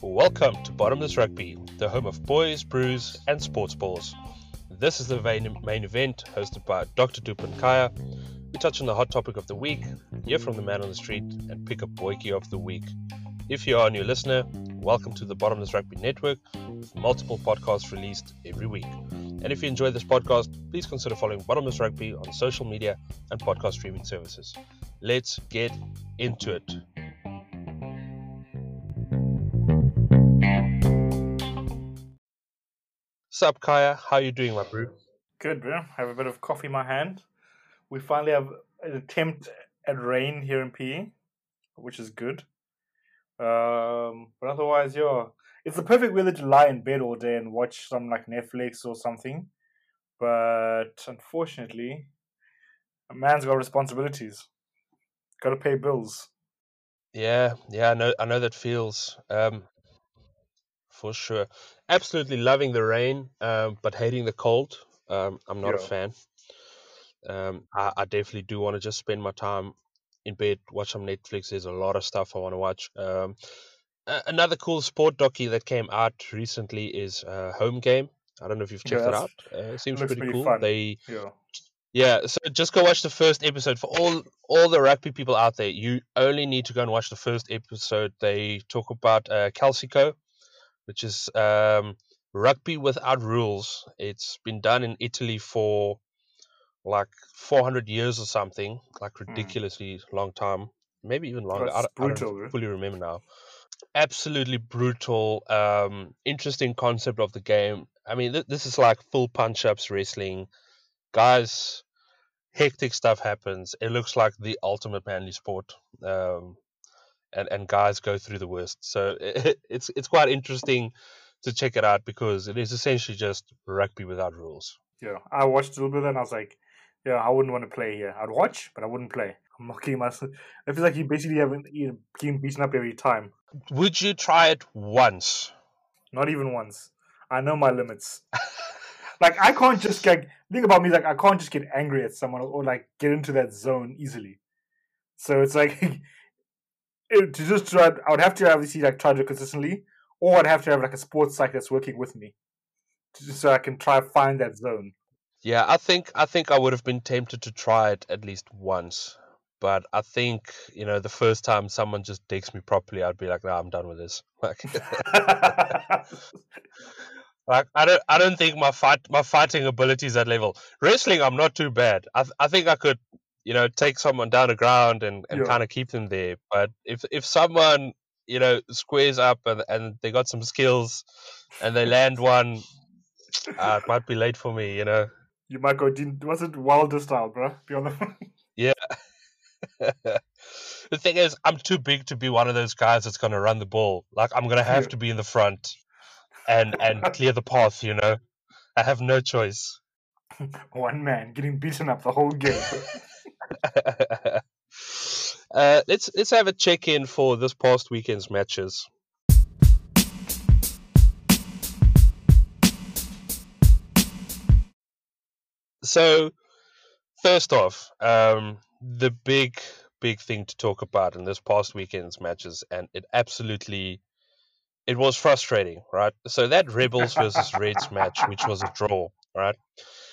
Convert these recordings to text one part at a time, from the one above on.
Welcome to Bottomless Rugby, the home of boys, brews, and sports balls. This is the main, event hosted by Dr. Dupan Kaya. We touch on the hot topic of the week, hear from the man on the street, and pick a boykie of the week. If you are a new listener, welcome to the Bottomless Rugby Network with multiple podcasts released every week. And if you enjoy this podcast, please consider following Bottomless Rugby on social media and podcast streaming services. Let's get into it. Sup, Kaya? How you doing, my bro? Good, bro. Have a bit of coffee in my hand. We finally have an attempt at rain here in PE, which is good. Um, but otherwise, yeah, it's the perfect weather to lie in bed all day and watch some like Netflix or something. But unfortunately, a man's got responsibilities. Got to pay bills. Yeah, yeah, I know, I know that feels. Um, for sure. Absolutely loving the rain, um, but hating the cold. Um, I'm not yeah. a fan. Um, I, I, definitely do want to just spend my time in bed, watch some Netflix. There's a lot of stuff I want to watch. Um, another cool sport docu that came out recently is uh, Home Game. I don't know if you've checked it out. Uh, it seems pretty, pretty, cool. Fun. They yeah. Yeah, so just go watch the first episode for all all the rugby people out there. You only need to go and watch the first episode. They talk about uh, Calcio, which is um, rugby without rules. It's been done in Italy for like 400 years or something, like hmm. ridiculously mm. long time, maybe even longer. I, brutal, I don't fully remember now. Absolutely brutal, um, interesting concept of the game. I mean, th- this is like full punch ups wrestling. Guys, hectic stuff happens. It looks like the ultimate manly sport. Um, and, and guys go through the worst. So it, it's it's quite interesting to check it out because it is essentially just rugby without rules. Yeah, I watched a little bit and I was like, yeah, I wouldn't want to play here. I'd watch, but I wouldn't play. I'm mocking myself. I feel like you basically haven't you beaten up every time. Would you try it once? Not even once. I know my limits. like I can't just get think about me like I can't just get angry at someone or like get into that zone easily. So it's like to just try, I would have to obviously like try to do it consistently, or I'd have to have like a sports psych that's working with me, just so I can try find that zone. Yeah, I think I think I would have been tempted to try it at least once, but I think you know the first time someone just digs me properly, I'd be like, "Nah, I'm done with this." Like, like I don't I don't think my fight my fighting ability is at level. Wrestling, I'm not too bad. I I think I could you know, take someone down the ground and, and yeah. kind of keep them there. But if if someone you know squares up and, and they got some skills and they land one, uh, it might be late for me. You know. You might go. Was it Wilder style, bro? Be on the. yeah. the thing is, I'm too big to be one of those guys that's gonna run the ball. Like I'm gonna have yeah. to be in the front and and clear the path. You know, I have no choice. One man getting beaten up the whole game. uh, let's let's have a check in for this past weekend's matches. So, first off, um, the big big thing to talk about in this past weekend's matches, and it absolutely it was frustrating, right? So that Rebels versus Reds match, which was a draw, right?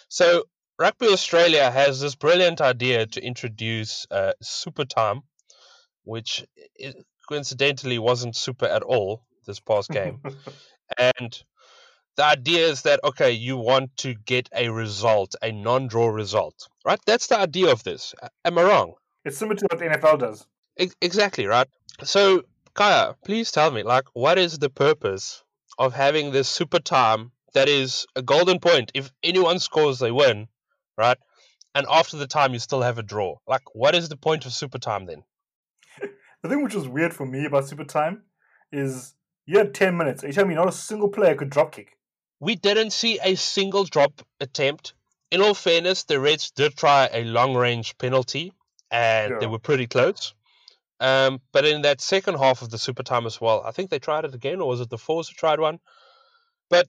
So Rugby Australia has this brilliant idea to introduce uh, super time, which coincidentally wasn't super at all this past game. and the idea is that, okay, you want to get a result, a non draw result, right? That's the idea of this. Am I wrong? It's similar to what the NFL does. E- exactly, right? So, Kaya, please tell me, like, what is the purpose of having this super time that is a golden point? If anyone scores, they win right? And after the time, you still have a draw. Like, what is the point of super time then? the thing which was weird for me about super time is you had 10 minutes. Are you telling me not a single player could drop kick? We didn't see a single drop attempt. In all fairness, the Reds did try a long range penalty, and yeah. they were pretty close. Um, but in that second half of the super time as well, I think they tried it again, or was it the Force who tried one? But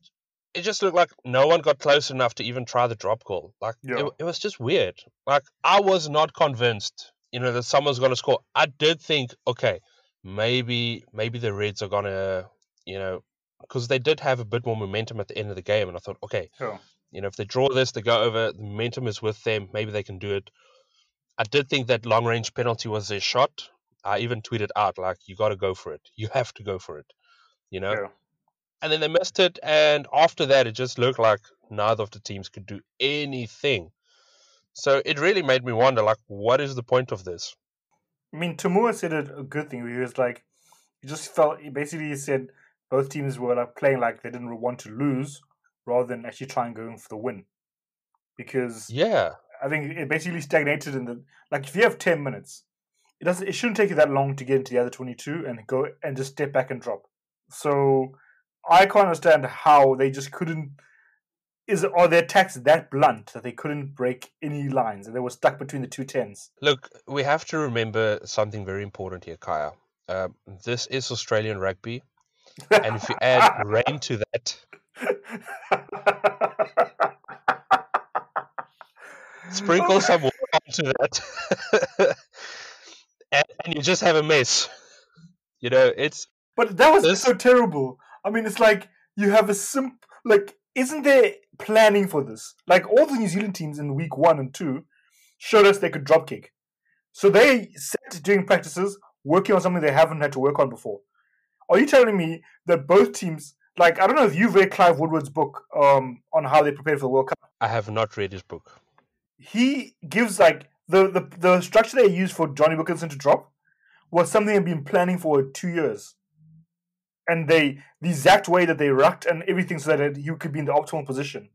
it just looked like no one got close enough to even try the drop goal. Like Yeah. it, it was just weird. Like I was not convinced, you know, that someone's going to score. I did think, okay, maybe maybe the Reds are going to, you know, because they did have a bit more momentum at the end of the game, and I thought, okay, Yeah. you know, if they draw this, they go over, the momentum is with them, maybe they can do it. I did think that long range penalty was their shot. I even tweeted out like, you got to go for it. You have to go for it. You know, and then they missed it. And after that, it just looked like neither of the teams could do anything. So it really made me wonder, like, what is the point of this? I mean, Tamua said it a good thing. He was like, he just felt, he basically he said both teams were like playing like they didn't want to lose rather than actually trying going for the win. Because Yeah, I think it basically stagnated in the, like if you have 10 minutes, it doesn't, it shouldn't take you that long to get into the other 22 and go and just step back and drop. So I can't understand how they just couldn't, is are their attacks that blunt that they couldn't break any lines and they were stuck between the two tens? look, we have to remember something very important here, Kaya. Um, this is Australian rugby, and if you add rain to that, sprinkle some water onto that, and, and you just have a mess. You know, it's But that was This- so terrible. I mean, it's like you have a simp. Like, isn't there planning for this? Like, all the New Zealand teams in week one and two showed us they could drop kick. So they set doing practices, working on something they haven't had to work on before. Are you telling me that both teams, like, I don't know if you've read Clive Woodward's book um, on how they prepared for the World Cup. I have not read his book. He gives, like, the, the, the structure they used for Jonny Wilkinson to drop was something they've been planning for two years and they the exact way that they rucked and everything so that you could be in the optimal position.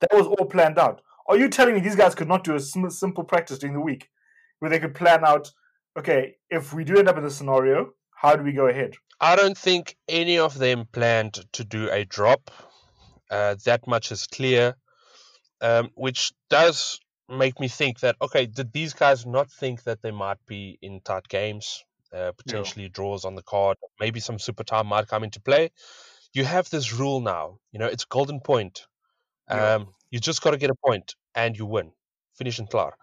That was all planned out. Are you telling me these guys could not do a sim- simple practice during the week where they could plan out, okay, if we do end up in this scenario, how do we go ahead? I don't think any of them planned to do a drop. Uh, that much is clear, um, which does make me think that okay, did these guys not think that they might be in tight games, uh, potentially draws on the card, maybe some super time might come into play? You have this rule now. You know, it's golden point. Yeah. Um, you just got to get a point and you win. Finish and clear.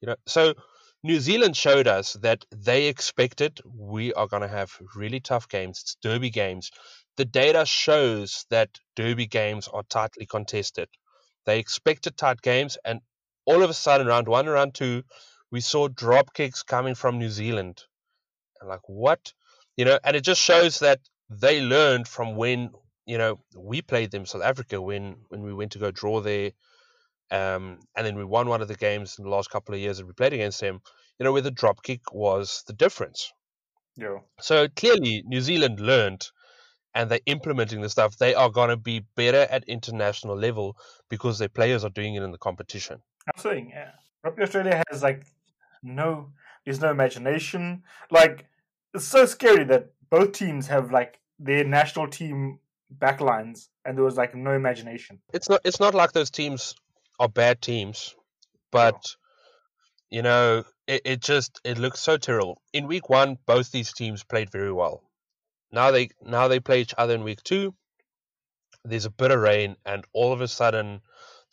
You know, so New Zealand showed us that they expected we are going to have really tough games. It's derby games. The data shows that derby games are tightly contested. They expected tight games, and all of a sudden, round one, round two, we saw drop kicks coming from New Zealand. And like, what? You know, and it just shows that they learned from when you know we played them South Africa when when we went to go draw there, um, and then we won one of the games in the last couple of years that we played against them. You know, where the drop kick was the difference. Yeah. So clearly, New Zealand learned, and they're implementing the stuff. They are going to be better at international level because their players are doing it in the competition. I'm saying, yeah. Rugby Australia has like no, there's no imagination. Like it's so scary that both teams have like their national team backlines, and there was like no imagination. It's not. It's not like those teams are bad teams, but you know, it, it just it looks so terrible. In week one, both these teams played very well. Now they now they play each other in week two. There's a bit of rain, and all of a sudden,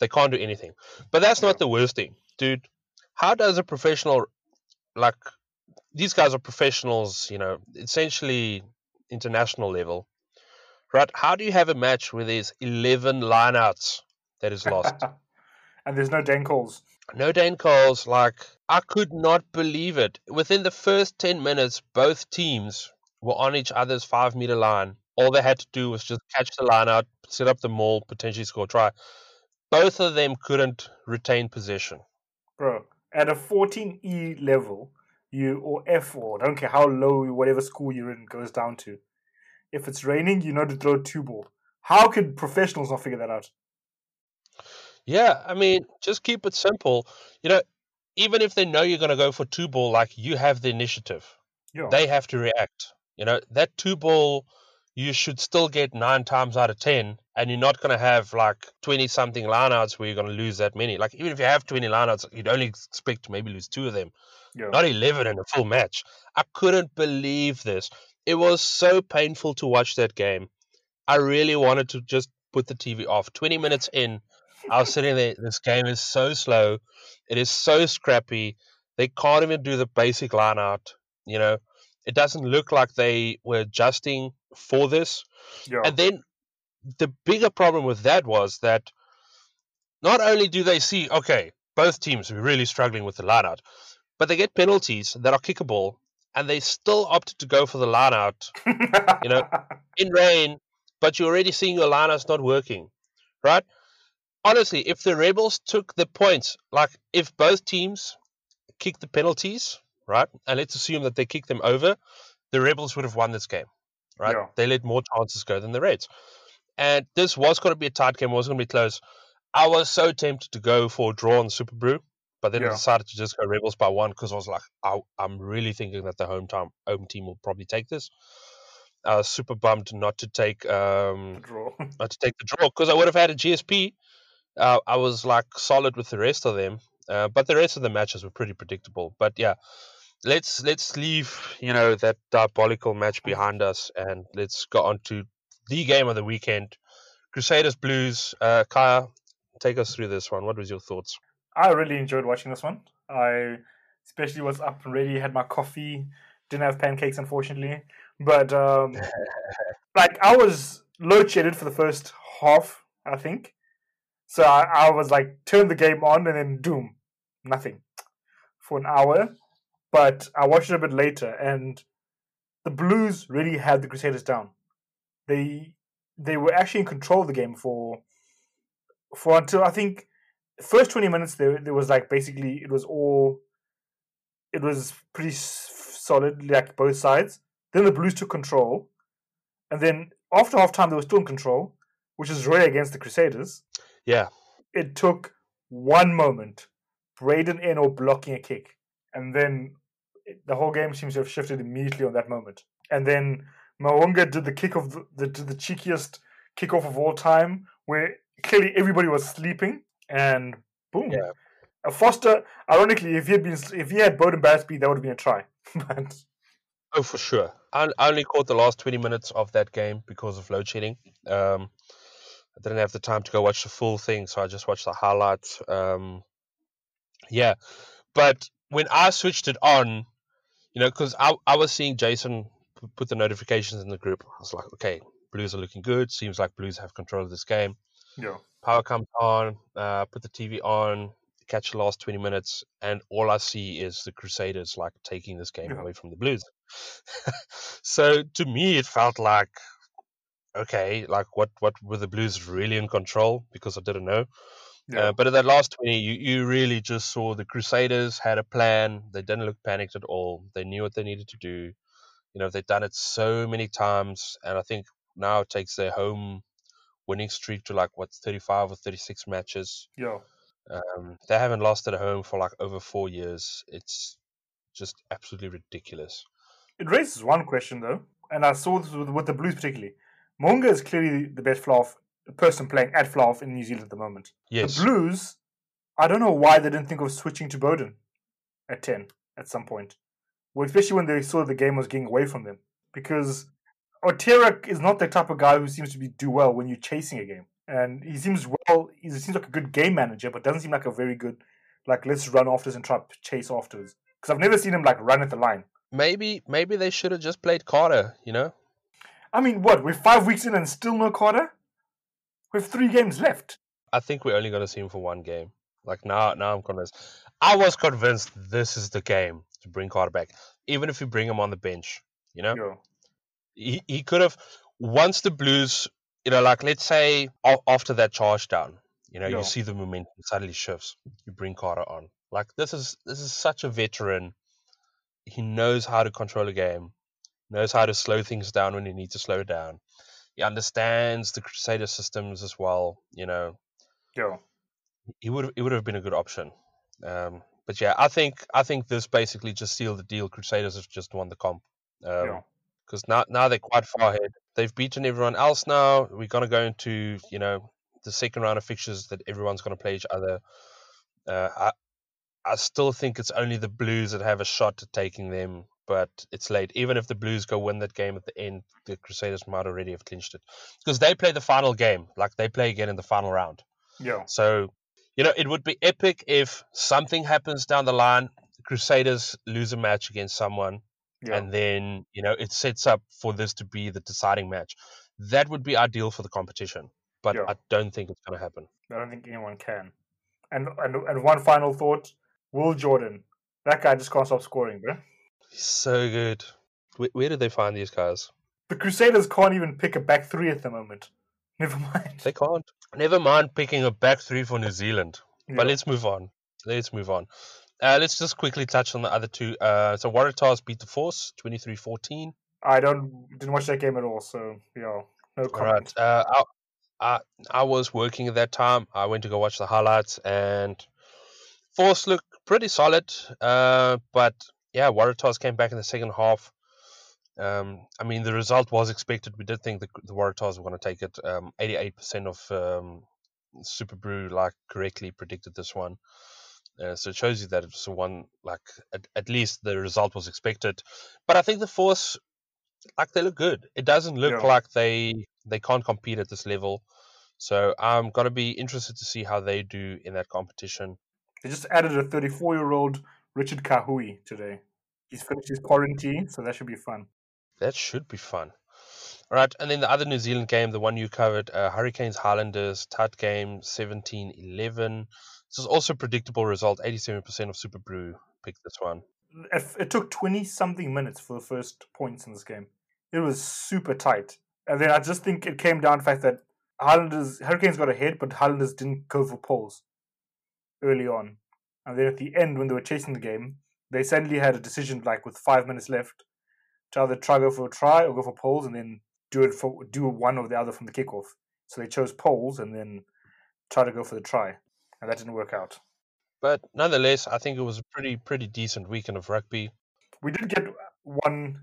they can't do anything. But that's not the worst thing, dude. How does a professional like these guys are professionals, you know, essentially international level, right? How do you have a match where there's 11 lineouts that is lost? and there's no Dan calls. no Dane calls. like, I could not believe it. Within the first 10 minutes, both teams were on each other's five meter line. All they had to do was just catch the line out, set up the maul, potentially score a try. Both of them couldn't retain possession. Bro, at a 14E level, you or F or I don't care how low whatever school you're in goes down to. If it's raining, you know to throw two ball. How could professionals not figure that out? Yeah, I mean, just keep it simple. You know, even if they know you're going to go for two ball, like you have the initiative, Yeah. they have to react. You know, that two ball, you should still get nine times out of 10, and you're not going to have like 20 something lineouts where you're going to lose that many. Like, even if you have 20 lineouts, you'd only expect to maybe lose two of them, yeah. not 11 in a full match. I couldn't believe this. It was so painful to watch that game. I really wanted to just put put the TV off. 20 minutes in, I was sitting there. This game is so slow. It is so scrappy. They can't even do the basic line out. You know, it doesn't look like they were adjusting for this. Yeah. And then the bigger problem with that was that not only do they see, okay, both teams are really struggling with the line out, but they get penalties that are kickable, and they still opted to go for the line out you know, in rain, but you're already seeing your line lineouts not working, right? Honestly, if the Rebels took the points, like if both teams kicked the penalties, right, and let's assume that they kicked them over, the Rebels would have won this game, right? Yeah. They let more chances go than the Reds. And this was going to be a tight game, it was going to be close. I was so tempted to go for a draw on Super Brew, but then I decided to just go Rebels by one because I was like, I, I'm really thinking that the home, time, home team will probably take this. I was super bummed not to take um, Draw. not to take the draw because I would have had a GSP. Uh, I was like solid with the rest of them, uh, but the rest of the matches were pretty predictable. But yeah, let's let's leave you know that diabolical match behind us and let's go on to the game of the weekend, Crusaders Blues. Uh, Kaya, take us through this one. What was your thoughts? I really enjoyed watching this one. I especially was up and ready, had my coffee, didn't have pancakes unfortunately, but um, like I was load shedded for the first half, I think. So I, I was like, turn the game on and then doom, nothing for an hour. But I watched it a bit later, and the Blues really had the Crusaders down. They they were actually in control of the game for for until I think first 20 minutes there there was like basically it was all it was pretty solid like both sides then the blues took control and then after half time they were still in control which is rare against the crusaders Yeah, it took one moment Braydon Ennor blocking a kick and then the whole game seems to have shifted immediately on that moment and then Mo'unga did the kick of the, the, the cheekiest kickoff of all time where clearly everybody was sleeping and boom. Yeah. A Foster, ironically, if he had been, if he had Beauden Batsby, that would have been a try. but Oh, for sure. I, I only caught the last 20 minutes of that game because of load shedding. Um, I didn't have the time to go watch the full thing, so I just watched the highlights. Um, yeah, but when I switched it on, you know, because I, I was seeing Jason put the notifications in the group. I was like, okay, Blues are looking good. Seems like Blues have control of this game. yeah, Power comes on, uh, put the TV on, catch the last 20 minutes, and all I see is the Crusaders like taking this game Yeah. away from the Blues. so to me, it felt like, okay, like what, what were the Blues really in control? Because I didn't know. yeah, Uh, but in that last 20, you, you really just saw the Crusaders had a plan. They didn't look panicked at all. They knew what they needed to do. You know, they've done it so many times. And I think now it takes their home winning streak to like, what, 35 or 36 matches. yeah. Um, they haven't lost at home for like over four years. It's just absolutely ridiculous. It raises one question though, and I saw this with, with the Blues particularly. Mo'unga is clearly the best flaw person playing at Flav in New Zealand at the moment. Yes. The Blues, I don't know why they didn't think of switching to Beauden at 10 at some point. Well, especially when they saw the game was getting away from them. Because Otere is not the type of guy who seems to be do well when you're chasing a game. And he seems well, he seems like a good game manager, but doesn't seem like a very good, like, let's run after this and try to chase afterwards. Because I've never seen him, like, run at the line. Maybe maybe they should have just played Carter, you know? I mean, what? We're five weeks in and still no Carter? We have three games left. I think we're only going to see him for one game. Like now, now I'm convinced. I was convinced this is the game to bring Carter back, even if you bring him on the bench. You know, Yeah. he he could have once the Blues, you know, like let's say after that charge down, you know, Yeah. you see the momentum suddenly shifts. You bring Carter on. Like this is this is such a veteran. He knows how to control a game, knows how to slow things down when you need to slow down. He understands the Crusader systems as well. You know, Yeah. he would it would have been a good option. Um, but yeah, I think I think this basically just sealed the deal. Crusaders have just won the comp Yeah. because now now they're quite far ahead. They've beaten everyone else now. We're gonna go into you know the second round of fixtures that everyone's gonna play each other. Uh, I I still think it's only the Blues that have a shot at taking them, but it's late. Even if the Blues go win that game at the end, the Crusaders might already have clinched it because they play the final game, like they play again in the final round. Yeah. So, you know, it would be epic if something happens down the line, the Crusaders lose a match against someone, Yeah. and then you know it sets up for this to be the deciding match. That would be ideal for the competition, but Yeah. I don't think it's going to happen. I don't think anyone can. And and and one final thought: Will Jordan, that guy just can't stop scoring, bro. He's so good. Where, where did they find these guys? The Crusaders can't even pick a back three at the moment. Never mind. They can't. Never mind picking a back three for New Zealand. But let's move on. Let's move on. Uh, let's just quickly touch on the other two. Uh, so Waratahs beat the Force 23-14. I don't didn't watch that game at all, so yeah, no All right. comment. Uh, I, I, I was working at that time. I went to go watch the highlights, and Force looked pretty solid. Uh, but yeah, Waratahs came back in the second half. Um, I mean, the result was expected. We did think the, the Waratahs were going to take it. Um, 88% of um, Super Brew like correctly predicted this one. Uh, so it shows you that it was one like at, at least the result was expected. But I think the Force like they look good. It doesn't look Yeah. like they they can't compete at this level. So I'm gonna be interested to see how they do in that competition. They just added a 34 year old Richard Kahui today. He's finished his quarantine, so that should be fun. That should be fun. All right, and then the other New Zealand game, the one you covered, uh, Hurricanes Highlanders, tight game, 17-11. This is also a predictable result. 87% of Super Brew picked this one. It, it took 20 something minutes for the first points in this game. It was super tight. And then I just think it came down to the fact that Highlanders, Hurricanes got ahead, but Highlanders didn't go for poles early on. And then at the end, when they were chasing the game, they suddenly had a decision, like with five minutes left, to either try go for a try or go for poles, and then do it for do one or the other from the kickoff. So they chose poles and then try to go for the try, and that didn't work out. But nonetheless, I think it was a pretty pretty decent weekend of rugby. We did get one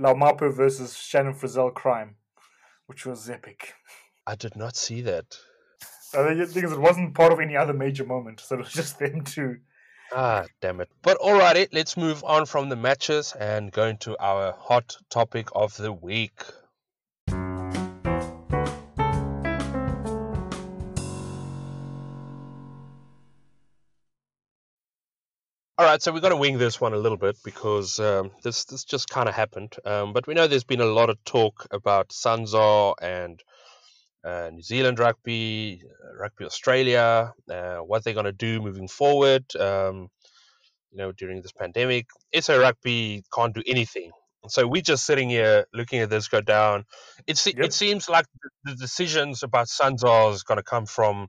Laumape versus Shannon Frizzell crime, which was epic. I did not see that. The thing is, it wasn't part of any other major moment, so it was just them two. Ah, damn it. But alrighty, let's move on from the matches and go into our hot topic of the week. All right, so we've got to wing this one a little bit because um, this this just kind of happened. Um, but we know there's been a lot of talk about Sanzar and uh, New Zealand rugby, uh, Rugby Australia, uh, what they're going to do moving forward. Um, you know, during this pandemic, SA Rugby can't do anything. So we're just sitting here looking at this go down. It se- Yep. it seems like the, decisions about Sanzar is going to come from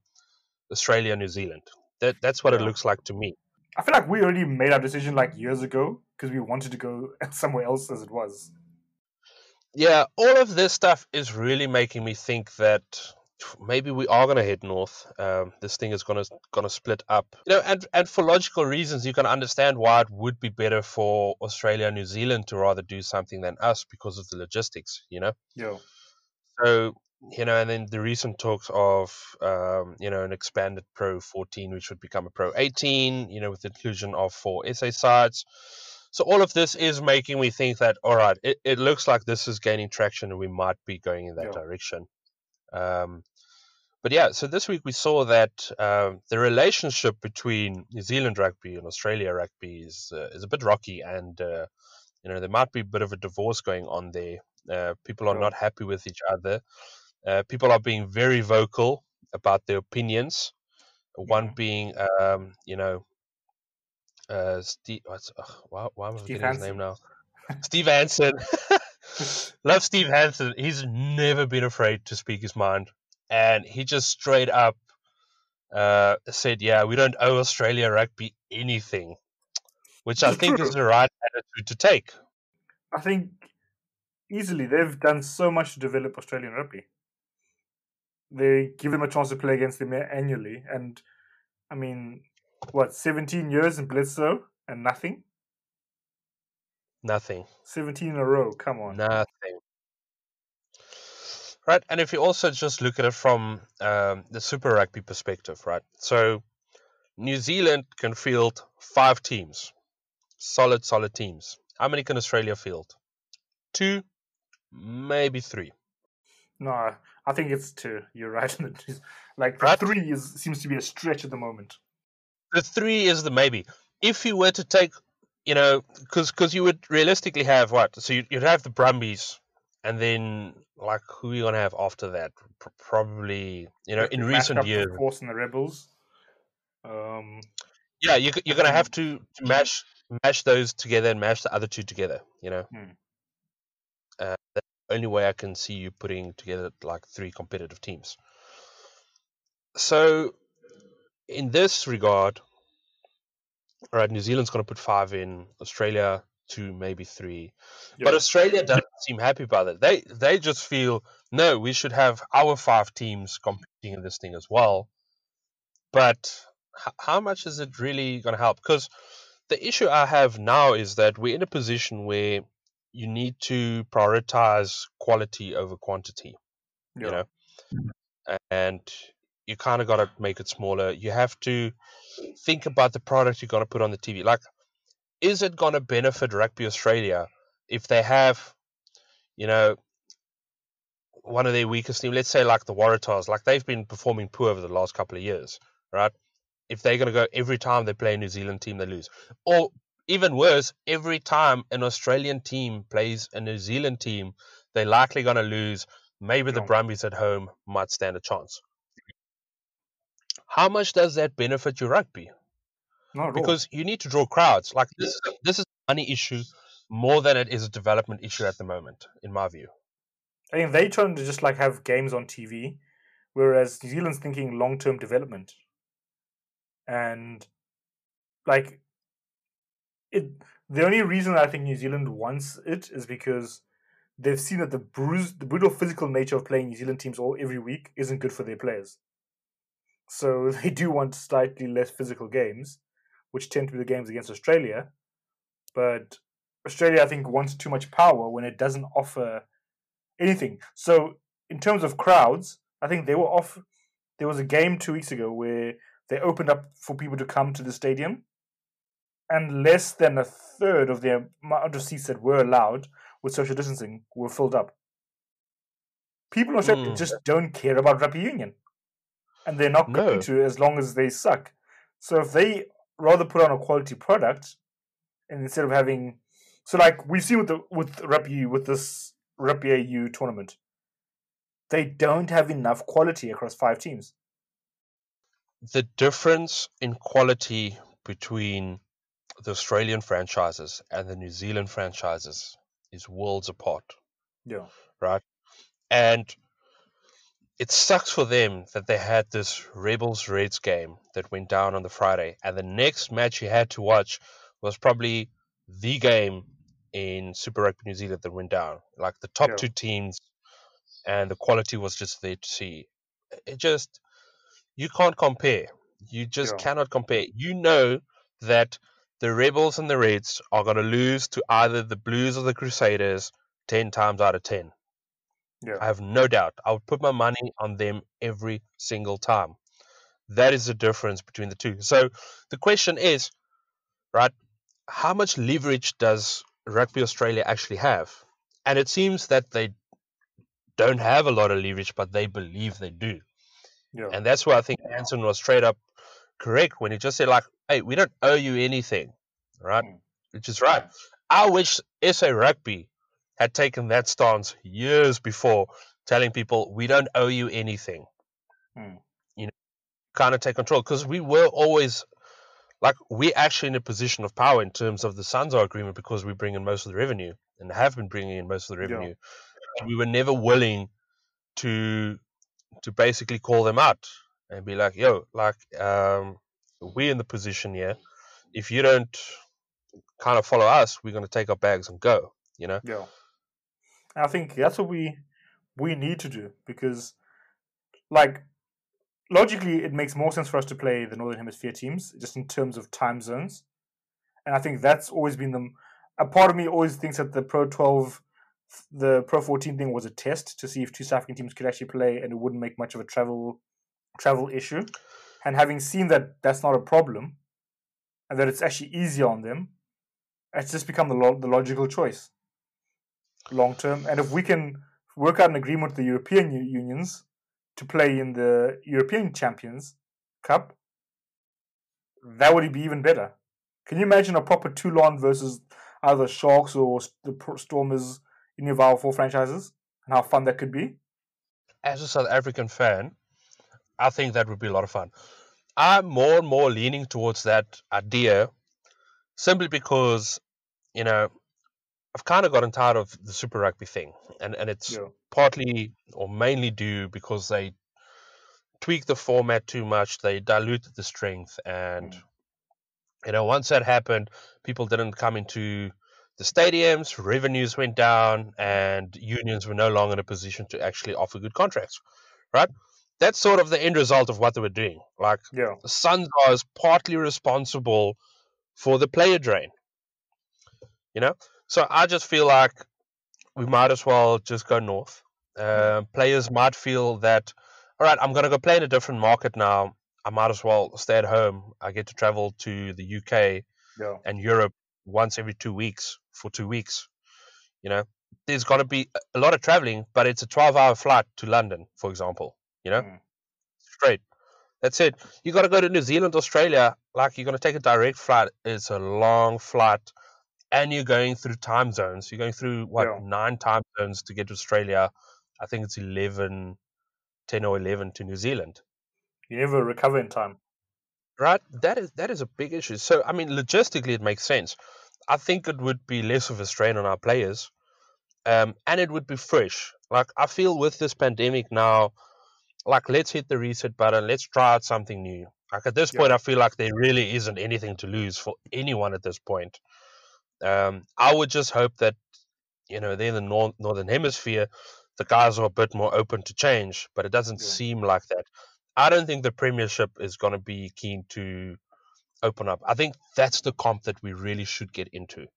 Australia, New Zealand. That that's what it looks like to me. I feel like we already made our decision like years ago because we wanted to go somewhere else as it was. Yeah, all of this stuff is really making me think that maybe we are going to head north. Um, this thing is going to going to split up. You know, and and for logical reasons, you can understand why it would be better for Australia and New Zealand to rather do something than us because of the logistics. You know, Yo, so you know, and then the recent talks of um, you know an expanded Pro 14, which would become a Pro 18. You know, with the inclusion of four SA sides. So all of this is making me think that all right, it, it looks like this is gaining traction, and we might be going in that Yeah. direction. Um, but yeah, so this week we saw that um, the relationship between New Zealand rugby and Australia rugby is uh, is a bit rocky, and uh, you know there might be a bit of a divorce going on there. Uh, people are Yeah. not happy with each other. Uh, people are being very vocal about their opinions. One being, um, you know, uh, Steve. What's, why, why am I forgetting his name now? Steve Hansen. Love Steve Hansen. He's never been afraid to speak his mind, and he just straight up uh, said, "Yeah, we don't owe Australia rugby anything," which I think is the right attitude to take. I think easily they've done so much to develop Australian rugby. They give them a chance to play against them annually, and I mean, what, 17 years in Bledisloe and nothing? Nothing. 17 in a row, come on. Nothing. Right, and if you also just look at it from um, the Super Rugby perspective, right? So New Zealand can field five teams, solid, solid teams. How many can Australia field? Two, maybe three. No, I think it's two. You're right. like Right. three is seems to be a stretch at the moment. The three is the maybe. If you were to take, you know, because cause you would realistically have what? So you'd, you'd have the Brumbies, and then like who are you gonna have after that? P- probably, you know, in recent years. of course, in the rebels. Um, Yeah, you, you're going to have to to mash mash those together and mash the other two together. You know, Hmm. uh, that's the only way I can see you putting together like three competitive teams. So, in this regard, all right, New Zealand's going to put five in, Australia two, maybe three, but. Australia doesn't seem happy about it. They they just feel no, we should have our five teams competing in this thing as well. But h- how much is it really going to help? Because the issue I have now is that we're in a position where you need to prioritize quality over quantity. yeah. You know, and you kind of got to make it smaller. You have to think about the product you're going to put on the TV. Like, is it going to benefit Rugby Australia if they have, you know, one of their weakest teams, let's say like the Waratahs, like they've been performing poor over the last couple of years, right? If they're going to go every time they play a New Zealand team, they lose. Or even worse, every time an Australian team plays a New Zealand team, they're likely going to lose. Maybe the Brumbies at home might stand a chance. How much does that benefit your rugby? Not at all. Because you need to draw crowds. Like this, this is a money issue more than it is a development issue at the moment, in my view. I think they trying to just like have games on TV, whereas New Zealand's thinking long term development. And like it the only reason I think New Zealand wants it is because they've seen that the bruise the brutal physical nature of playing New Zealand teams all every week isn't good for their players. So they do want slightly less physical games, which tend to be the games against Australia. But Australia I think wants too much power when it doesn't offer anything. So in terms of crowds, I think they were off. There was a game two weeks ago where they opened up for people to come to the stadium, and less than a third of the amount of seats that were allowed with social distancing were filled up. People in Australia Mm. just don't care about rugby union, and they're not going No. to as long as they suck. So if they rather put on a quality product, and instead of having, so like we've seen with the with Rep rugby with this rugby AU tournament, they don't have enough quality across five teams. The difference in quality between the Australian franchises and the New Zealand franchises is worlds apart. Yeah, right? And it sucks for them that they had this Rebels Reds game that went down on the Friday, and the next match you had to watch was probably the game in Super Rugby New Zealand that went down. Like the top Yeah. two teams, and the quality was just there to see. It just you can't compare. You just Yeah. cannot compare. You know that the Rebels and the Reds are going to lose to either the Blues or the Crusaders 10 times out of 10. Yeah, I have no doubt. I would put my money on them every single time. That is the difference between the two. So the question is, right, how much leverage does Rugby Australia actually have? And it seems that they don't have a lot of leverage, but they believe they do. yeah, And that's why I think Hansen was straight up correct when he just said, like, hey, we don't owe you anything, right? Mm. Which is right. I wish SA Rugby had taken that stance years before, telling people, we don't owe you anything. Mm. You know, kind of take control because we were always. Like we're actually in a position of power in terms of the Sanzar agreement because we bring in most of the revenue and have been bringing in most of the revenue. And we were never willing to to basically call them out and be like, yo, like, um, we're in the position here. If you don't kind of follow us, we're going to take our bags and go, you know? yeah. I think that's what we we need to do because, like, logically, it makes more sense for us to play the Northern Hemisphere teams just in terms of time zones, and I think that's always been the. A part of me always thinks that the Pro Twelve, the Pro Fourteen thing was a test to see if two South African teams could actually play, and it wouldn't make much of a travel travel issue. And having seen that that's not a problem, and that it's actually easier on them, it's just become the lo- the logical choice long term. And if we can work out an agreement with the European unions to play in the European Champions Cup, that would be even better. Can you imagine a proper Toulon versus either Sharks or the Stormers in of our four franchises and how fun that could be? As a South African fan, I think that would be a lot of fun. I'm more and more leaning towards that idea simply because, you know, I've kind of gotten tired of the Super Rugby thing. And, and it's Yeah. partly or mainly due because they tweaked the format too much, they diluted the strength. And, Mm. you know, once that happened, people didn't come into the stadiums, revenues went down, and unions were no longer in a position to actually offer good contracts, right? That's sort of the end result of what they were doing. Like, Yeah. the Sanzar is partly responsible for the player drain. You know, so I just feel like we might as well just go north. Uh, players might feel that, all right, I'm going to go play in a different market now. I might as well stay at home. I get to travel to the UK Yeah. and Europe once every two weeks for two weeks. You know, there's going to be a lot of traveling, but it's a 12 hour flight to London, for example. You know, Mm. straight. That's it. You got to go to New Zealand, Australia. Like you're going to take a direct flight. It's a long flight, and you're going through time zones. You're going through what Yeah. nine time zones to get to Australia. I think it's 11, 10 or 11 to New Zealand. You never recover in time. Right? That is that is a big issue. So I mean, logistically, it makes sense. I think it would be less of a strain on our players, um, and it would be fresh. Like I feel with this pandemic now, like let's hit the reset button. Let's try out something new. Like at this Yeah. point, I feel like there really isn't anything to lose for anyone at this point. Um, I would just hope that you know they're in the nor- northern hemisphere. The guys are a bit more open to change, but it doesn't Yeah. seem like that. I don't think the Premiership is going to be keen to open up. I think that's the comp that we really should get into.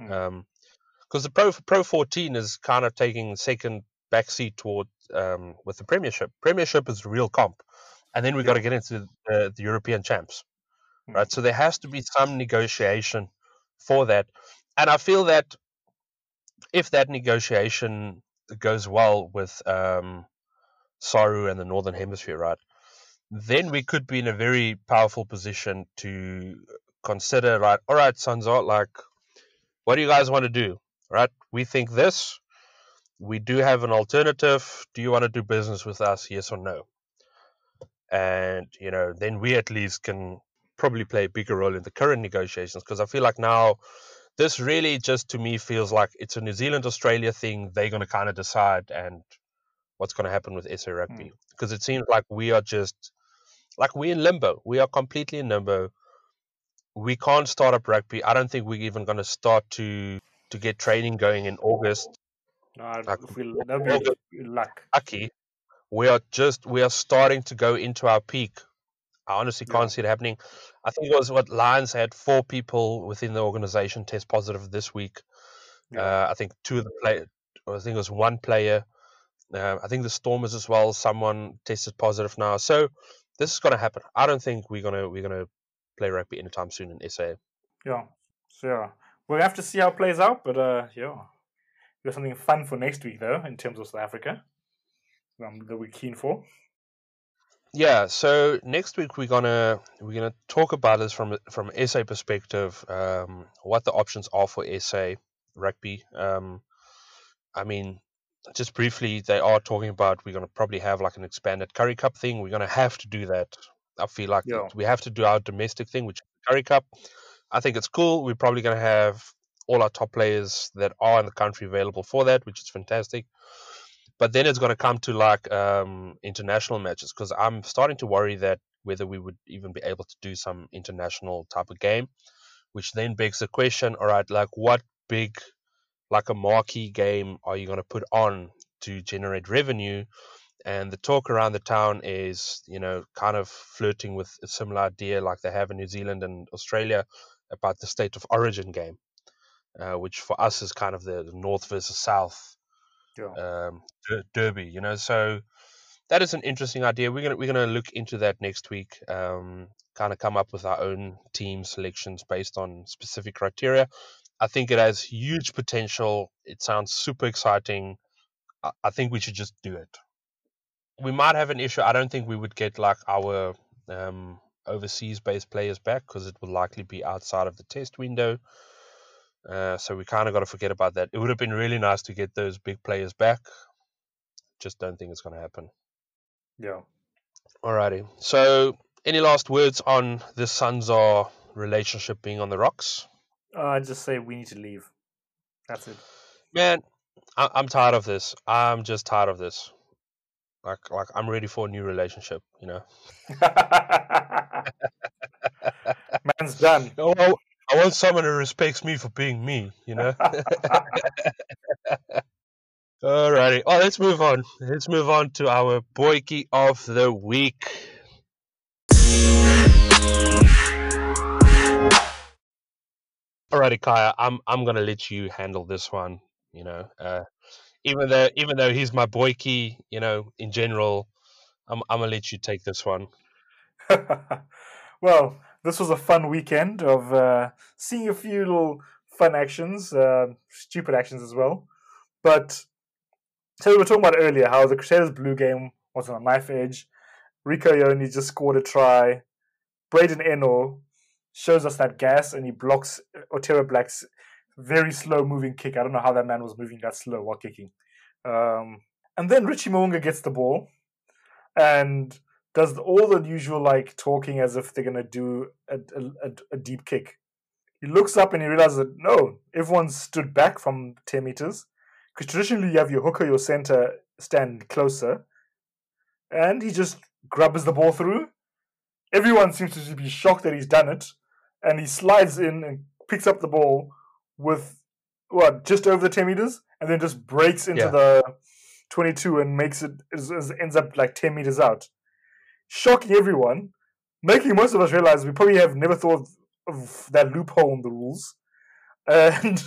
Mm. Um, because the Pro Pro 14 is kind of taking second backseat toward um, with the Premiership. Premiership is the real comp, and then we've got to get into the, the European champs, Mm. right? So there has to be some negotiation for that, and I feel that if that negotiation goes well with um, Saru and the Northern Hemisphere, right, then we could be in a very powerful position to consider, right? All right, Sanzar, like, what do you guys want to do? Right? We think this. We do have an alternative. Do you want to do business with us? Yes or no? And you know, then we at least can probably play a bigger role in the current negotiations because I feel like now this really just to me feels like it's a New Zealand Australia thing. They're going to kind of decide and what's going to happen with SA Rugby hmm. because it seems like we are just like we're in limbo. We are completely in limbo. We can't start up rugby. I don't think we're even going to start to to get training going in August. No, I Like, feel that'll be luck. Lucky, we are just we are starting to go into our peak. I honestly can't Yeah. see it happening. I think it was what Lions had four people within the organization test positive this week. Yeah. Uh, I think two of the play. I think it was one player. Uh, I think the Stormers as well. Someone tested positive now. So this is going to happen. I don't think we're gonna we're gonna play rugby anytime soon in SA. Yeah. So yeah, we'll have to see how it plays out. But uh, yeah, we got something fun for next week though in terms of South Africa. Um, that we're keen for. Yeah. So next week we're gonna we're gonna talk about this from from SA perspective. Um, what the options are for SA rugby. Um, I mean, just briefly, they are talking about we're gonna probably have like an expanded Currie Cup thing. We're gonna have to do that. I feel like Yeah. we have to do our domestic thing, which is Currie Cup. I think it's cool. We're probably gonna have all our top players that are in the country available for that, which is fantastic. But then it's going to come to like um, international matches because I'm starting to worry that whether we would even be able to do some international type of game, which then begs the question: All right, like what big, like a marquee game are you going to put on to generate revenue? And the talk around the town is, you know, kind of flirting with a similar idea like they have in New Zealand and Australia about the state of origin game, uh, which for us is kind of the, the north versus south Yeah. um, der- derby. You know, so that is an interesting idea. We're gonna we're gonna look into that next week. Um, kind of come up with our own team selections based on specific criteria. I think it has huge potential. It sounds super exciting. I, I think we should just do it. We might have an issue. I don't think we would get like our um, overseas based players back because it will likely be outside of the test window. Uh, so we kind of got to forget about that. It would have been really nice to get those big players back. Just don't think it's going to happen. Yeah. Alrighty. So, any last words on the Sanzar relationship being on the rocks? Uh, I just say we need to leave. That's it. Man, I- I'm tired of this. I'm just tired of this. Like, like I'm ready for a new relationship. You know. Man's done. Oh, I- want someone who respects me for being me. You know. Alrighty. Oh, let's move on. Let's move on to our boykie of the week. Alrighty, Kaya. I'm I'm gonna let you handle this one. You know, uh, even though even though he's my boykie, you know, in general, I'm I'm gonna let you take this one. well, this was a fun weekend of uh, seeing a few little fun actions, uh, stupid actions as well. But so we were talking about earlier how the Crusaders blue game was on a knife edge. Rieko Ioane just scored a try. Braydon Ennor shows us that gas and he blocks Otere Black's very slow moving kick. I don't know how that man was moving that slow while kicking. Um, and then Richie Mo'unga gets the ball and does all the usual like talking as if they're gonna do a, a, a deep kick. He looks up and he realizes that no, everyone's stood back from ten meters because traditionally you have your hooker, your center stand closer, and he just grabs the ball through. Everyone seems to be shocked that he's done it, and he slides in and picks up the ball with what just over the ten meters, and then just breaks into Yeah. the twenty-two and makes it is, is- ends up like ten meters out shocking everyone, making most of us realize we probably have never thought of that loophole in the rules. And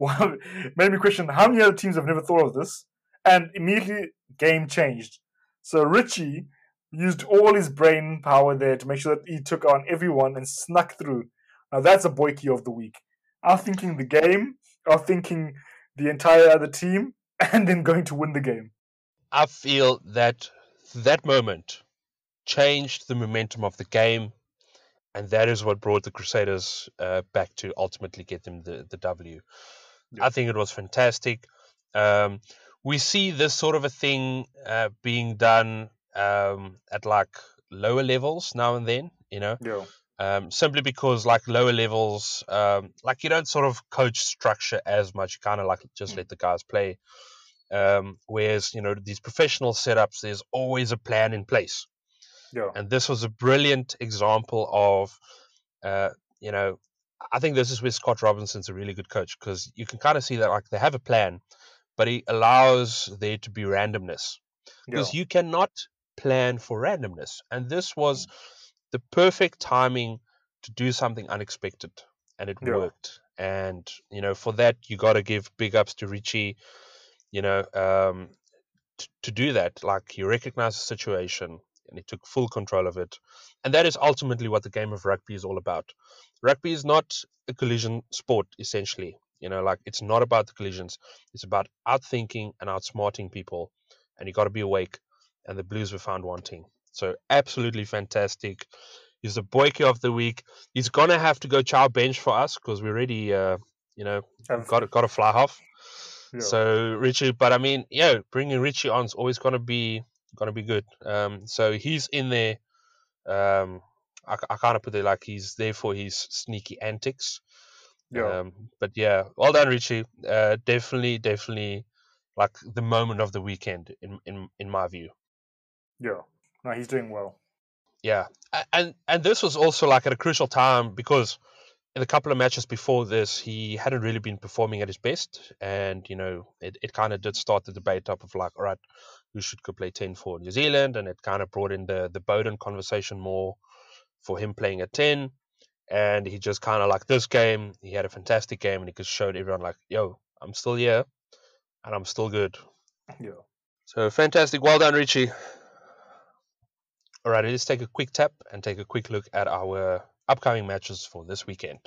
made me question how many other teams have never thought of this. And immediately, game changed. So Richie used all his brain power there to make sure that he took on everyone and snuck through. Now that's a boykie of the week. I'm thinking the game, I'm thinking the entire other team, and then going to win the game. I feel that that moment changed the momentum of the game, and that is what brought the Crusaders uh, back to ultimately get them the, the W. Yeah. I think it was fantastic. Um, we see this sort of a thing uh, being done um, at like lower levels now and then, you know, Yeah. um, simply because like lower levels, um, like you don't sort of coach structure as much. You kind of like just Mm. let the guys play. Um, whereas you know these professional setups, there's always a plan in place, Yeah. and this was a brilliant example of, uh, you know, I think this is where Scott Robertson's a really good coach because you can kind of see that like they have a plan, but he allows there to be randomness Yeah. because you cannot plan for randomness. And this was the perfect timing to do something unexpected, and it Yeah. worked. And you know, for that, you got to give big ups to Richie. You know, um, t- to do that, like he recognized the situation and he took full control of it. And that is ultimately what the game of rugby is all about. Rugby is not a collision sport, essentially. You know, like it's not about the collisions. It's about outthinking and outsmarting people. And you got to be awake. And the Blues were found wanting. So absolutely fantastic. He's the boykie of the week. He's gonna have to go chow bench for us because we already, uh, you know, got got a fly half. yeah. So Richie, but I mean, yeah, bringing Richie on is always gonna be gonna be good. Um, so he's in there. Um, I, I kind of put it like he's there for his sneaky antics. yeah. Um, but yeah, well done, Richie. Uh, definitely, definitely, like the moment of the weekend in in in my view. Yeah. No, he's doing well. Yeah, and and this was also like at a crucial time because in a couple of matches before this, he hadn't really been performing at his best, and you know it, it kind of did start the debate up of like, all right, who should go play ten for New Zealand, and it kind of brought in the the Beauden conversation more for him playing at ten, and he just kind of like this game, he had a fantastic game, and he just showed everyone like, yo, I'm still here, and I'm still good. Yeah. So fantastic. Well done, Richie. All right, let's take a quick tap and take a quick look at our upcoming matches for this weekend.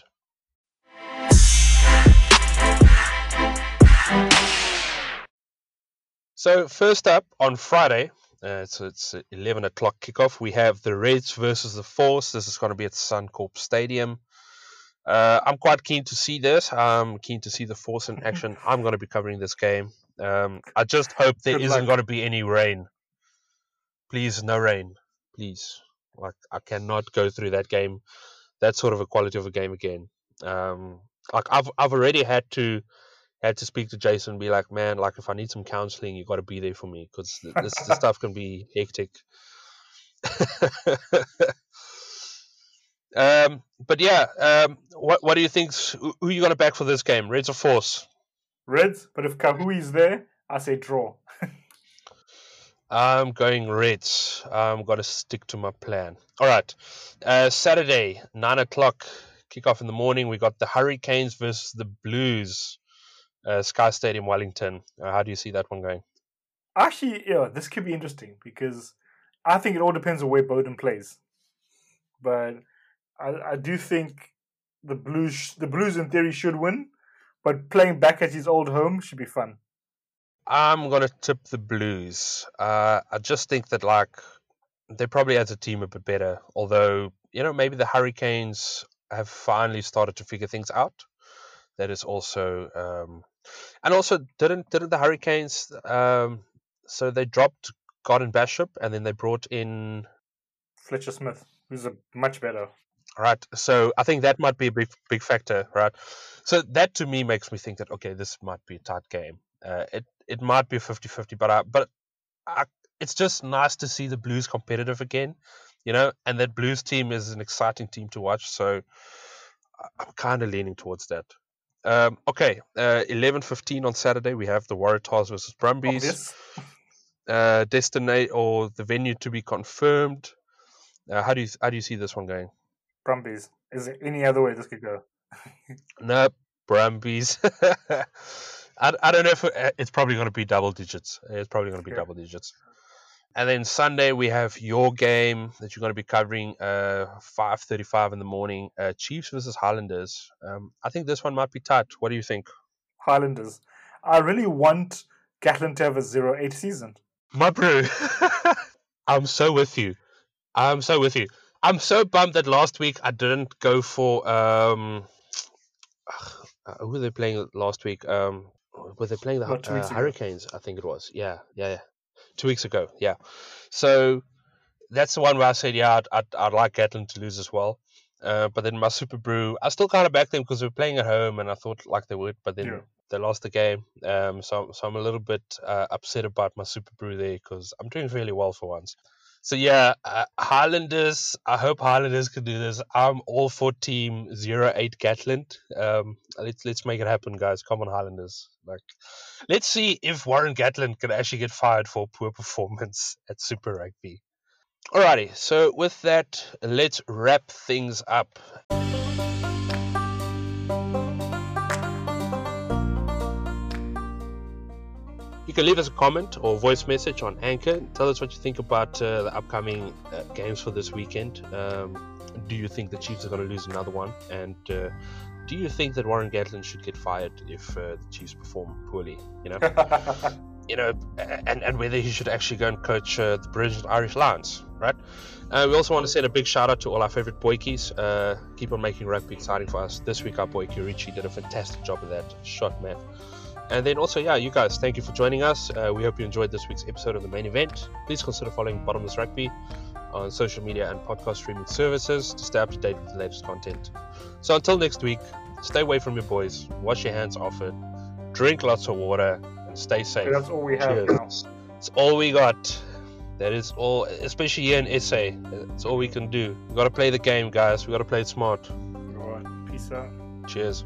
So first up on Friday, uh, so it's 11 o'clock kickoff. We have the Reds versus the Force. This is going to be at Suncorp Stadium. Uh, I'm quite keen to see this. I'm keen to see the Force in action. I'm going to be covering this game. Um, I just hope there Good isn't luck. going to be any rain. Please, no rain. Please. Like I cannot go through that game, that sort of a quality of a game again. Um, like I've I've already had to had to speak to Jason and be like, man, like if I need some counseling, you got to be there for me because this, this stuff can be hectic. um, but yeah, um, what what do you think? Who who you gonna back for this game, Reds or Force? Reds, but if Kahui's there, I say draw. I'm going Reds. I'm gonna stick to my plan. All right, uh, Saturday, nine o'clock, kickoff in the morning. We got the Hurricanes versus the Blues, uh, Sky Stadium, Wellington. Uh, how do you see that one going? Actually, yeah, this could be interesting because I think it all depends on where Beauden plays. But I, I do think the Blues, the Blues in theory should win, but playing back at his old home should be fun. I'm gonna tip the Blues. Uh, I just think that like they probably as a team a bit better. Although you know maybe the Hurricanes have finally started to figure things out. That is also um, and also didn't didn't the Hurricanes um, so they dropped Garden-Bachop and then they brought in Fletcher Smith, who's a much better. right. So I think that might be a big big factor, right? So that to me makes me think that okay, this might be a tight game. Uh, it it might be 50-50, but I, but I, it's just nice to see the Blues competitive again, you know. And that Blues team is an exciting team to watch. So I'm kind of leaning towards that. Um, okay, uh, eleven fifteen on Saturday we have the Waratahs versus Brumbies. Uh, destinate or the venue to be confirmed. Uh, how do you how do you see this one going? Brumbies. Is there any other way this could go? No, Brumbies. I, I don't know if it, it's probably going to be double digits. It's probably going to be Okay. double digits. And then Sunday we have your game that you're going to be covering. Uh, five thirty-five in the morning. Uh, Chiefs versus Highlanders. Um, I think this one might be tight. What do you think? Highlanders. I really want Gatland to have a zero eight season. My bro, I'm so with you. I'm so with you. I'm so bummed that last week I didn't go for um. uh, who were they playing last week? Um, were they playing the uh. Hurricanes? I think it was. Yeah, yeah, yeah. Two weeks ago. Yeah. So that's the one where I said, yeah, I'd, I'd, I'd like Gatland to lose as well. Uh, but then my Superbru, I still kind of backed them because they were playing at home, and I thought like they would, but then Yeah. they lost the game. Um, so so I'm a little bit uh, upset about my Superbru there because I'm doing really well for once. So yeah, uh, Highlanders. I hope Highlanders can do this. I'm all for Team Zero Eight Gatland. Um, let's let's make it happen, guys. Come on, Highlanders. Like, let's see if Warren Gatland can actually get fired for poor performance at Super Rugby. Alrighty, so with that, let's wrap things up. You can leave us a comment or voice message on Anchor. Tell us what you think about uh, the upcoming uh, games for this weekend. Um, do you think the Chiefs are going to lose another one? And uh, do you think that Warren Gatland should get fired if uh, the Chiefs perform poorly? You know, you know, and, and whether he should actually go and coach uh, the British Irish Lions, right? Uh, we also want to send a big shout out to all our favorite boykies. Uh, keep on making rugby exciting for us. This week, our boykie Richie did a fantastic job of that. Shot, man. And then also, yeah, you guys, thank you for joining us. Uh, we hope you enjoyed this week's episode of the main event. Please consider following Bottomless Rugby on social media and podcast streaming services to stay up to date with the latest content. So until next week, stay away from your boys, wash your hands often, drink lots of water, and stay safe. That's all we have now. It's all we got. That is all, especially here in SA. It's all we can do. We got to play the game, guys. We got to play it smart. All right. Peace out. Cheers.